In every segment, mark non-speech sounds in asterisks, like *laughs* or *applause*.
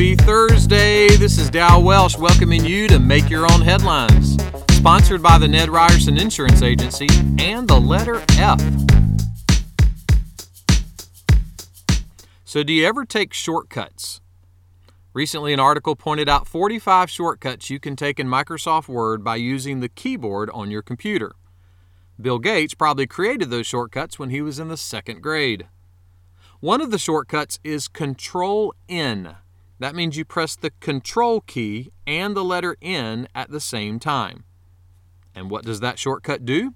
Happy Thursday. This is Dow Welsh welcoming you to Make Your Own Headlines. Sponsored by the Ned Ryerson Insurance Agency and the letter F. So, do you ever take shortcuts? Recently, an article pointed out 45 shortcuts you can take in Microsoft Word by using the keyboard on your computer. Bill Gates probably created those shortcuts when he was in the second grade. One of the shortcuts is Control N. That means you press the Control key and the letter N at the same time. And what does that shortcut do?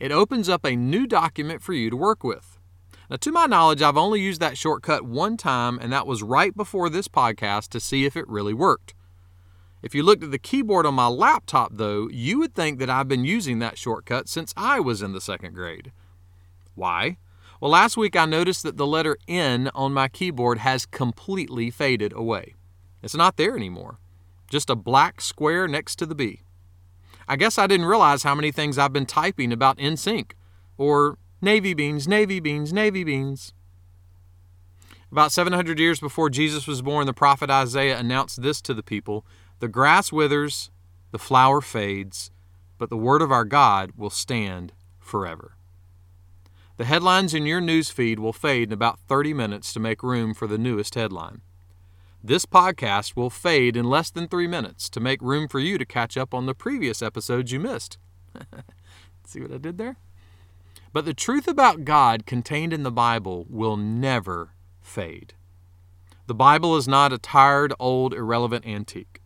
It opens up a new document for you to work with. Now, to my knowledge, I've only used that shortcut one time, and that was right before this podcast to see if it really worked. If you looked at the keyboard on my laptop, though, you would think that I've been using that shortcut since I was in the second grade. Why? Well, last week I noticed that the letter N on my keyboard has completely faded away. It's not there anymore, just a black square next to the B. I guess I didn't realize how many things I've been typing about NSYNC or navy beans, navy beans, navy beans. About 700 years before Jesus was born, the prophet Isaiah announced this to the people The grass withers, the flower fades, but the word of our God will stand forever. The headlines in your news feed will fade in about 30 minutes to make room for the newest headline. This podcast will fade in less than three minutes to make room for you to catch up on the previous episodes you missed. *laughs* See what I did there? But the truth about God contained in the Bible will never fade. The Bible is not a tired, old, irrelevant antique.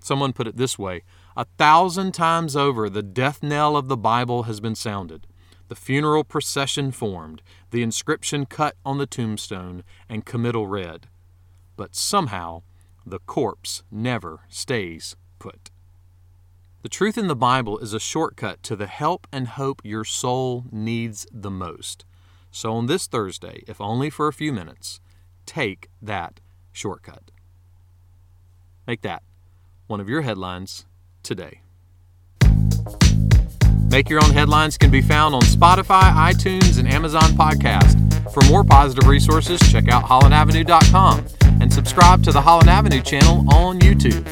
Someone put it this way a thousand times over, the death knell of the Bible has been sounded the funeral procession formed, the inscription cut on the tombstone, and committal read. But somehow, the corpse never stays put. The truth in the Bible is a shortcut to the help and hope your soul needs the most. So on this Thursday, if only for a few minutes, take that shortcut. Make that one of your headlines today. Make Your Own Headlines can be found on Spotify, iTunes, and Amazon Podcast. For more positive resources, check out hollandavenue.com and subscribe to the Holland Avenue channel on YouTube.